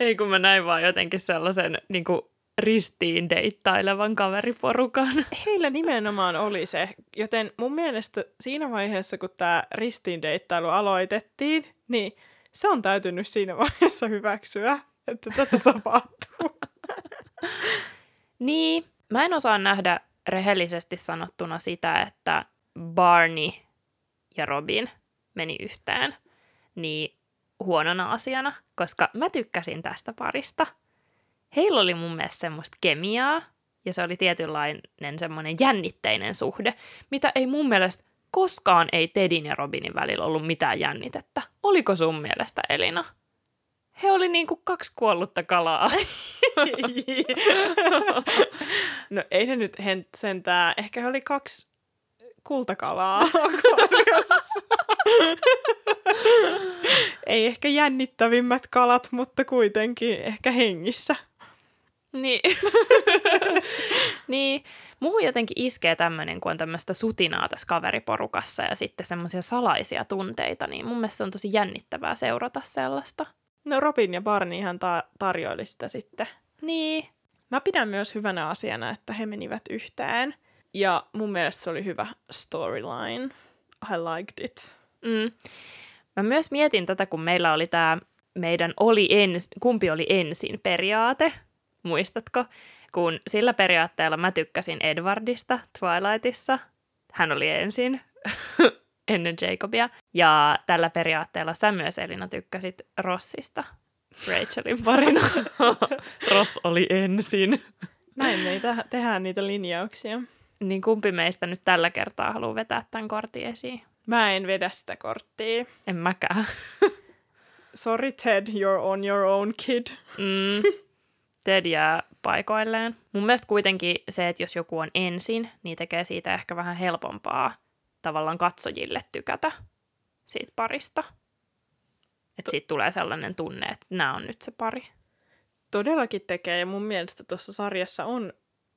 Ei kun mä näin vaan jotenkin sellaisen niin kuin ristiin deittailevan kaveriporukan. Heillä nimenomaan oli se, joten mun mielestä siinä vaiheessa, kun tämä ristiin deittailu aloitettiin, niin se on täytynyt siinä vaiheessa hyväksyä, että tätä tapahtuu. niin, mä en osaa nähdä rehellisesti sanottuna sitä, että Barney ja Robin meni yhteen, niin huonona asiana, koska mä tykkäsin tästä parista – heillä oli mun mielestä semmoista kemiaa, ja se oli tietynlainen semmoinen jännitteinen suhde, mitä ei mun mielestä koskaan ei Tedin ja Robinin välillä ollut mitään jännitettä. Oliko sun mielestä, Elina? He oli niinku kaksi kuollutta kalaa. *laughs* *laughs* no ei ne nyt sentää. Ehkä he oli kaksi kultakalaa *laughs* ei ehkä jännittävimmät kalat, mutta kuitenkin ehkä hengissä. Niin. *laughs* niin. Muuhun jotenkin iskee tämmöinen, kun on tämmöistä sutinaa tässä kaveriporukassa ja sitten semmoisia salaisia tunteita, niin mun mielestä on tosi jännittävää seurata sellaista. No Robin ja Barney ihan ta- tarjoili sitä sitten. Niin. Mä pidän myös hyvänä asiana, että he menivät yhteen. Ja mun mielestä se oli hyvä storyline. I liked it. Mm. Mä myös mietin tätä, kun meillä oli tämä meidän oli ens, kumpi oli ensin periaate, muistatko? Kun sillä periaatteella mä tykkäsin Edwardista Twilightissa. Hän oli ensin *laughs* ennen Jacobia. Ja tällä periaatteella sä myös Elina tykkäsit Rossista Rachelin parina. *laughs* Ross oli ensin. Näin me te- tehdään niitä linjauksia. Niin kumpi meistä nyt tällä kertaa haluaa vetää tämän kortin esiin? Mä en vedä sitä korttia. En mäkään. Sorry Ted, you're on your own kid. Mm. *laughs* Ted jää paikoilleen. Mun mielestä kuitenkin se, että jos joku on ensin, niin tekee siitä ehkä vähän helpompaa tavallaan katsojille tykätä siitä parista. Että siitä tulee sellainen tunne, että nämä on nyt se pari. Todellakin tekee, ja mun mielestä tuossa sarjassa on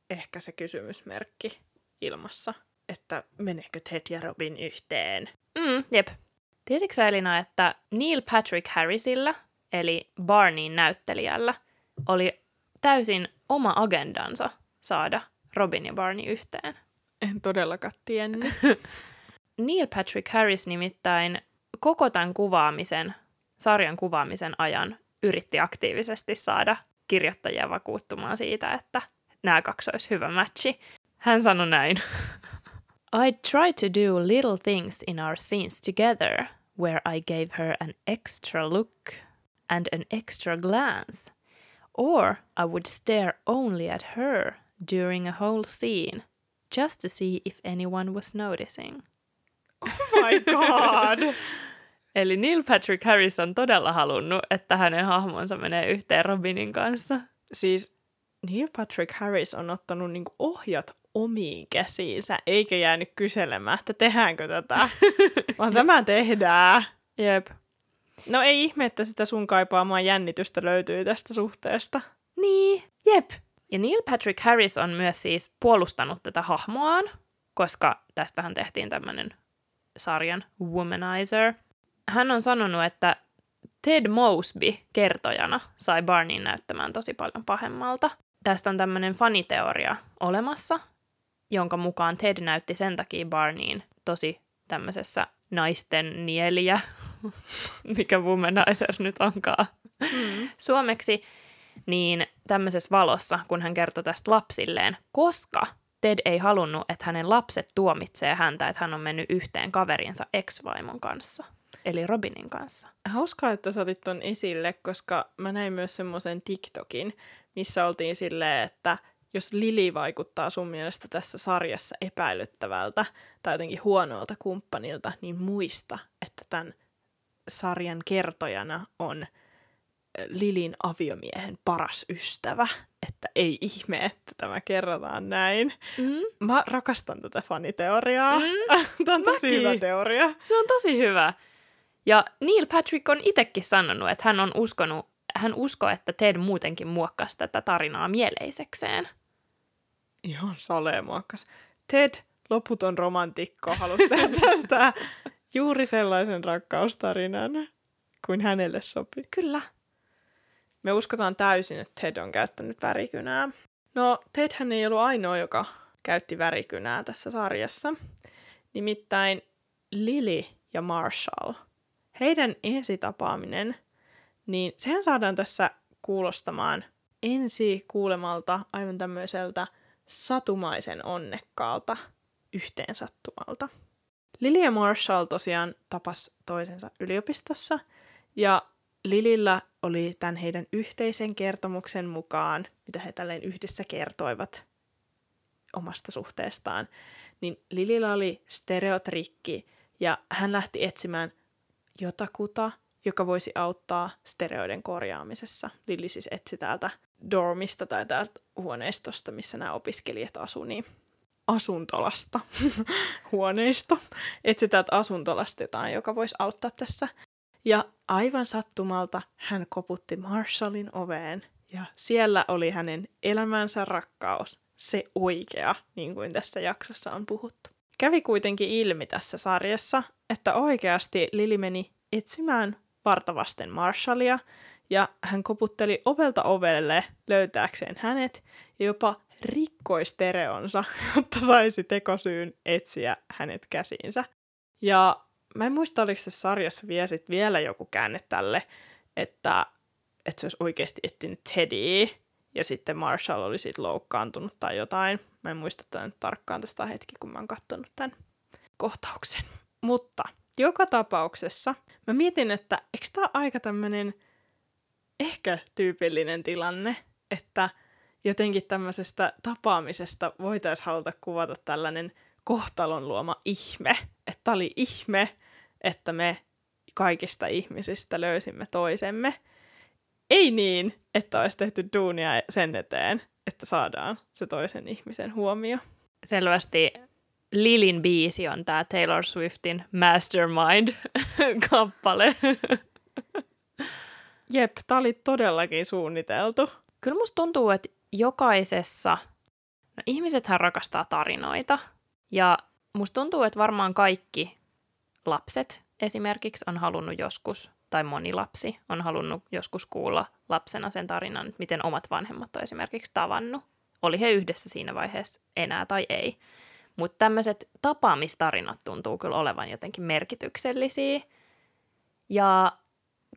ehkä se kysymysmerkki ilmassa, että meneekö Ted ja Robin yhteen. Mm, jep. Tiesitkö sä Elina, että Neil Patrick Harrisilla, eli Barneyn näyttelijällä, oli täysin oma agendansa saada Robin ja Barney yhteen? En todellakaan tiennyt. *laughs* Neil Patrick Harris nimittäin koko tämän kuvaamisen, sarjan kuvaamisen ajan yritti aktiivisesti saada kirjoittajia vakuuttumaan siitä, että nämä kaksi olisi hyvä matchi. Hän sanoi näin. *laughs* I try to do little things in our scenes together, where I gave her an extra look and an extra glance. Or I would stare only at her during a whole scene, just to see if anyone was noticing. Oh my god! *laughs* Eli Neil Patrick Harris on todella halunnut, että hänen hahmonsa menee yhteen Robinin kanssa. Siis Neil Patrick Harris on ottanut niinku ohjat omiin käsiinsä, eikä jäänyt kyselemään, että tehdäänkö tätä, *laughs* vaan tämä tehdään. Jep. No ei ihme, että sitä sun kaipaamaan jännitystä löytyy tästä suhteesta. Niin, jep. Ja Neil Patrick Harris on myös siis puolustanut tätä hahmoaan, koska tästähän tehtiin tämmöinen sarjan Womanizer. Hän on sanonut, että Ted Mosby kertojana sai Barneyn näyttämään tosi paljon pahemmalta. Tästä on tämmöinen faniteoria olemassa, jonka mukaan Ted näytti sen takia Barneyn tosi tämmöisessä naisten nieliä, *laughs* mikä womanizer nyt onkaan mm. suomeksi, niin tämmöisessä valossa, kun hän kertoi tästä lapsilleen, koska Ted ei halunnut, että hänen lapset tuomitsee häntä, että hän on mennyt yhteen kaverinsa ex-vaimon kanssa, eli Robinin kanssa. Hauskaa, että sä otit ton esille, koska mä näin myös semmoisen TikTokin, missä oltiin silleen, että jos Lili vaikuttaa sun mielestä tässä sarjassa epäilyttävältä tai jotenkin huonolta kumppanilta, niin muista, että tämän sarjan kertojana on Lilin aviomiehen paras ystävä. Että ei ihme, että tämä kerrotaan näin. Mm. Mä rakastan tätä faniteoriaa. *laughs* Mm. Tämä on tosi Mäkin. hyvä teoria. Se on tosi hyvä. Ja Neil Patrick on itsekin sanonut, että hän on uskonut, hän uskoo, että Ted muutenkin muokkasi tätä tarinaa mieleisekseen. Ihan salee muokkas. Ted, loputon romantikko, tehdä tästä *laughs* juuri sellaisen rakkaustarinan kuin hänelle sopii. Kyllä. Me uskotaan täysin, että Ted on käyttänyt värikynää. No, Tedhän ei ollut ainoa, joka käytti värikynää tässä sarjassa. Nimittäin Lily ja Marshall. Heidän ensitapaaminen, niin sehän saadaan tässä kuulostamaan ensi kuulemalta aivan tämmöiseltä satumaisen onnekkaalta yhteen sattumalta. Lily Marshall tosiaan tapas toisensa yliopistossa ja Lilillä oli tämän heidän yhteisen kertomuksen mukaan, mitä he tälleen yhdessä kertoivat omasta suhteestaan, niin Lilillä oli stereotrikki ja hän lähti etsimään jotakuta, joka voisi auttaa stereoiden korjaamisessa. Lili siis etsi täältä dormista tai täältä huoneistosta, missä nämä opiskelijat asuu, niin asuntolasta, *laughs* huoneisto. Etsi täältä asuntolasta jotain, joka voisi auttaa tässä. Ja aivan sattumalta hän koputti Marshallin oveen ja siellä oli hänen elämänsä rakkaus, se oikea, niin kuin tässä jaksossa on puhuttu. Kävi kuitenkin ilmi tässä sarjassa, että oikeasti Lili meni etsimään vartavasten Marshallia ja hän koputteli ovelta ovelle löytääkseen hänet ja jopa rikkoi stereonsa, *laughs* jotta saisi tekosyyn etsiä hänet käsiinsä. Ja mä en muista, oliko se sarjassa vielä, sit vielä joku käänne tälle, että, että se olisi oikeasti etsinyt Teddyä ja sitten Marshall oli siitä loukkaantunut tai jotain. Mä en muista tämän tarkkaan tästä hetki, kun mä oon katsonut tämän kohtauksen. Mutta joka tapauksessa mä mietin, että eikö tämä aika tämmöinen ehkä tyypillinen tilanne, että jotenkin tämmöisestä tapaamisesta voitaisiin haluta kuvata tällainen kohtalon luoma ihme. Että oli ihme, että me kaikista ihmisistä löysimme toisemme. Ei niin, että olisi tehty duunia sen eteen, että saadaan se toisen ihmisen huomio. Selvästi Lilin biisi on tämä Taylor Swiftin Mastermind-kappale. Jep, tämä oli todellakin suunniteltu. Kyllä musta tuntuu, että jokaisessa, no ihmisethän rakastaa tarinoita, ja musta tuntuu, että varmaan kaikki lapset esimerkiksi on halunnut joskus, tai moni lapsi on halunnut joskus kuulla lapsena sen tarinan, että miten omat vanhemmat on esimerkiksi tavannut. Oli he yhdessä siinä vaiheessa enää tai ei. Mutta tämmöiset tapaamistarinat tuntuu kyllä olevan jotenkin merkityksellisiä. Ja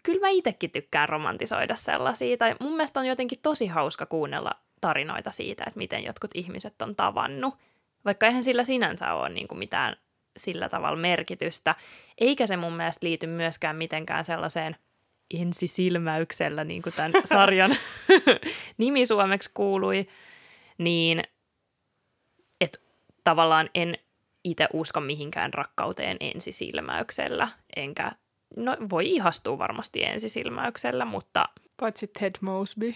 kyllä mä itsekin tykkään romantisoida sellaisia. Tai mun mielestä on jotenkin tosi hauska kuunnella tarinoita siitä, että miten jotkut ihmiset on tavannut. Vaikka eihän sillä sinänsä ole niin kuin mitään sillä tavalla merkitystä. Eikä se mun mielestä liity myöskään mitenkään sellaiseen ensisilmäyksellä, niin kuin tämän *laughs* sarjan *laughs* nimi suomeksi kuului, niin että tavallaan en itse usko mihinkään rakkauteen ensisilmäyksellä, enkä, no voi ihastua varmasti ensisilmäyksellä, mutta... Paitsi Ted Mosby.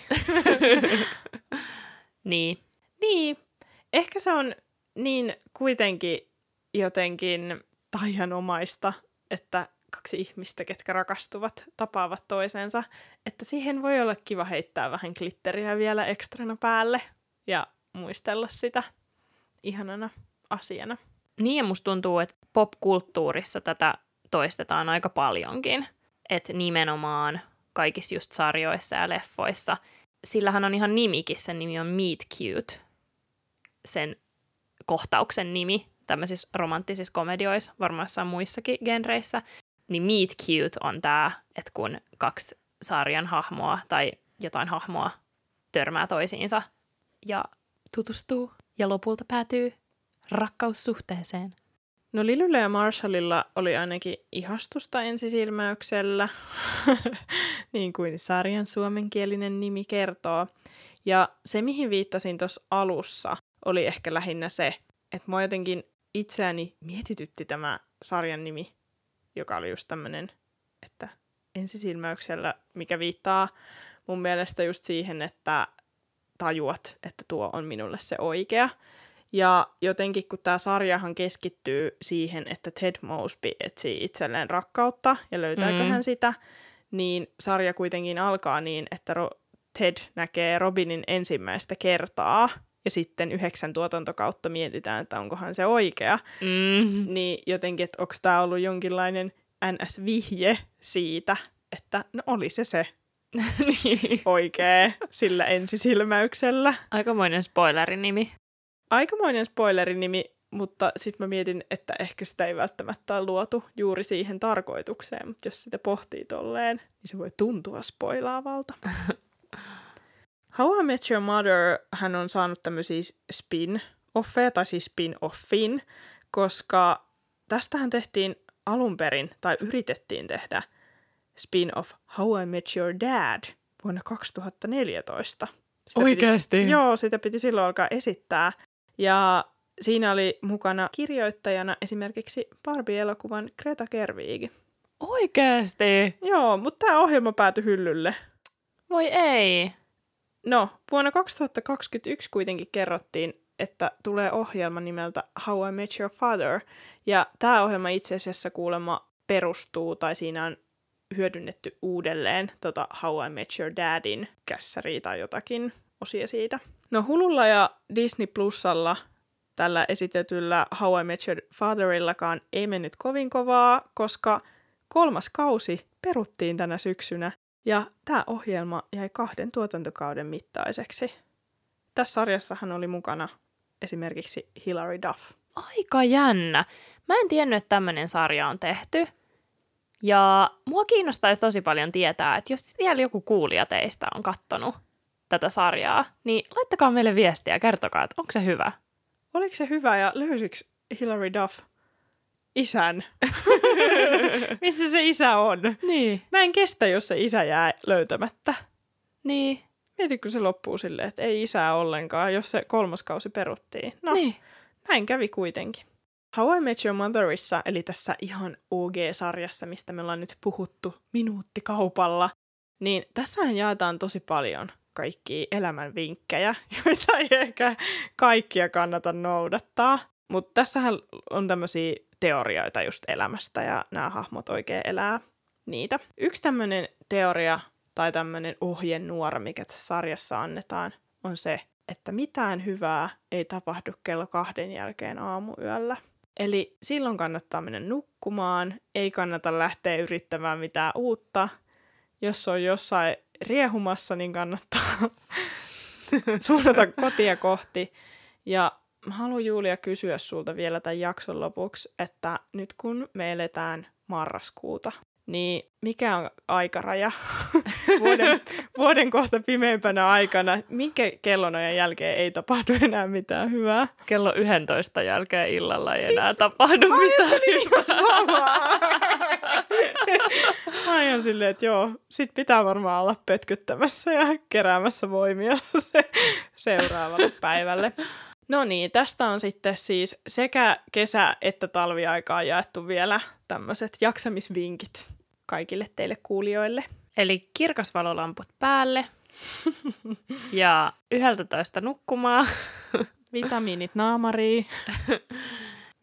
*laughs* niin. Niin, ehkä se on niin kuitenkin jotenkin taianomaista, että kaksi ihmistä, ketkä rakastuvat, tapaavat toisensa, että siihen voi olla kiva heittää vähän glitteriä vielä ekstrana päälle ja muistella sitä ihanana asiana. Niin ja musta tuntuu, että popkulttuurissa tätä toistetaan aika paljonkin. Että nimenomaan kaikissa just sarjoissa ja leffoissa. Sillähän on ihan nimikin, sen nimi on Meet Cute. Sen kohtauksen nimi tämmöisissä romanttisissa komedioissa, varmaan muissakin genreissä. Niin Meet Cute on tämä, että kun kaksi sarjan hahmoa tai jotain hahmoa törmää toisiinsa ja tutustuu ja lopulta päätyy rakkaussuhteeseen. No Lilyllä ja Marshallilla oli ainakin ihastusta ensisilmäyksellä, *laughs* niin kuin sarjan suomenkielinen nimi kertoo. Ja se, mihin viittasin tuossa alussa, oli ehkä lähinnä se, että mua jotenkin itseäni mietitytti tämä sarjan nimi, joka oli just tämmöinen, että ensisilmäyksellä, mikä viittaa mun mielestä just siihen, että tajuat, että tuo on minulle se oikea. Ja jotenkin kun tämä sarjahan keskittyy siihen, että Ted Mosby etsii itselleen rakkautta ja löytääkö mm. hän sitä, niin sarja kuitenkin alkaa niin, että Ro- Ted näkee Robinin ensimmäistä kertaa ja sitten yhdeksän tuotantokautta mietitään, että onkohan se oikea. Mm. Niin jotenkin, että onko tämä ollut jonkinlainen NS-vihje siitä, että no oli se se *laughs* niin. oikea sillä ensisilmäyksellä. Aikamoinen spoilerin-nimi. Aikamoinen spoilerin-nimi, mutta sitten mä mietin, että ehkä sitä ei välttämättä ole luotu juuri siihen tarkoitukseen, mutta jos sitä pohtii tolleen, niin se voi tuntua spoilaavalta. *laughs* How I Met Your Mother hän on saanut tämmöisiä spin-offeja, tai siis spin-offin, koska tästähän tehtiin alun perin, tai yritettiin tehdä spin-off How I Met Your Dad vuonna 2014. Sitä Oikeasti? Piti, joo, sitä piti silloin alkaa esittää. Ja siinä oli mukana kirjoittajana esimerkiksi Barbie-elokuvan Greta Gerwig. Oikeasti? Joo, mutta tämä ohjelma päätyi hyllylle. Voi ei. No, vuonna 2021 kuitenkin kerrottiin, että tulee ohjelma nimeltä How I Met Your Father. Ja tämä ohjelma itse asiassa kuulemma perustuu, tai siinä on hyödynnetty uudelleen tota How I Met Your Dadin kässäriä tai jotakin osia siitä. No Hululla ja Disney Plusalla tällä esitetyllä How I Met Your Fatherillakaan ei mennyt kovin kovaa, koska kolmas kausi peruttiin tänä syksynä ja tämä ohjelma jäi kahden tuotantokauden mittaiseksi. Tässä sarjassahan oli mukana esimerkiksi Hilary Duff. Aika jännä. Mä en tiennyt, että tämmöinen sarja on tehty. Ja mua kiinnostaisi tosi paljon tietää, että jos siellä joku kuulija teistä on kattonut tätä sarjaa, niin laittakaa meille viestiä ja kertokaa, että onko se hyvä. Oliko se hyvä ja löysikö Hilary Duff isän? *laughs* Missä se isä on? Niin. Mä en kestä, jos se isä jää löytämättä. Niin. Mieti, kun se loppuu silleen, että ei isää ollenkaan, jos se kolmas kausi peruttiin. No, Niin. näin kävi kuitenkin. How I Met Your Motherissa, eli tässä ihan OG-sarjassa, mistä me ollaan nyt puhuttu minuuttikaupalla, niin tässähän jaetaan tosi paljon kaikkia elämän vinkkejä, *laughs* joita ei ehkä kaikkia kannata noudattaa. Mutta tässähän on tämmöisiä teorioita just elämästä ja nämä hahmot oikein elää niitä. Yksi tämmöinen teoria tai tämmöinen ohjenuora, mikä tässä sarjassa annetaan, on se, että mitään hyvää ei tapahdu kello kahden jälkeen aamuyöllä. Eli silloin kannattaa mennä nukkumaan, ei kannata lähteä yrittämään mitään uutta. Jos on jossain riehumassa, niin kannattaa *laughs* suunnata kotia kohti. Ja mä haluan Julia kysyä sulta vielä tämän jakson lopuksi, että nyt kun me eletään marraskuuta, niin mikä on aikaraja *laughs* vuoden, vuoden kohta pimeimpänä aikana? Minkä kellonajan jälkeen ei tapahdu enää mitään hyvää? Kello 11 jälkeen illalla ei Siis enää tapahdu mitään. Ihan samaa. Mä oon ihan silleen, että joo, sit pitää varmaan olla pötkyttämässä ja keräämässä voimia *laughs* se seuraavalle päivälle. No niin, tästä on sitten siis sekä kesä- että talviaikaan jaettu vielä tämmöiset jaksamisvinkit kaikille teille kuulijoille. Eli kirkasvalolamput päälle *laughs* ja 11 nukkumaan. *laughs* Vitamiinit naamariin. *laughs*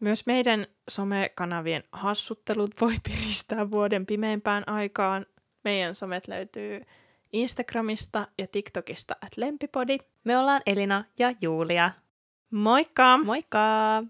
Myös meidän somekanavien hassuttelut voi piristää vuoden pimeimpään aikaan. Meidän somet löytyy Instagramista ja TikTokista at lempipodi. Me ollaan Elina ja Julia. Moikka! Moikka!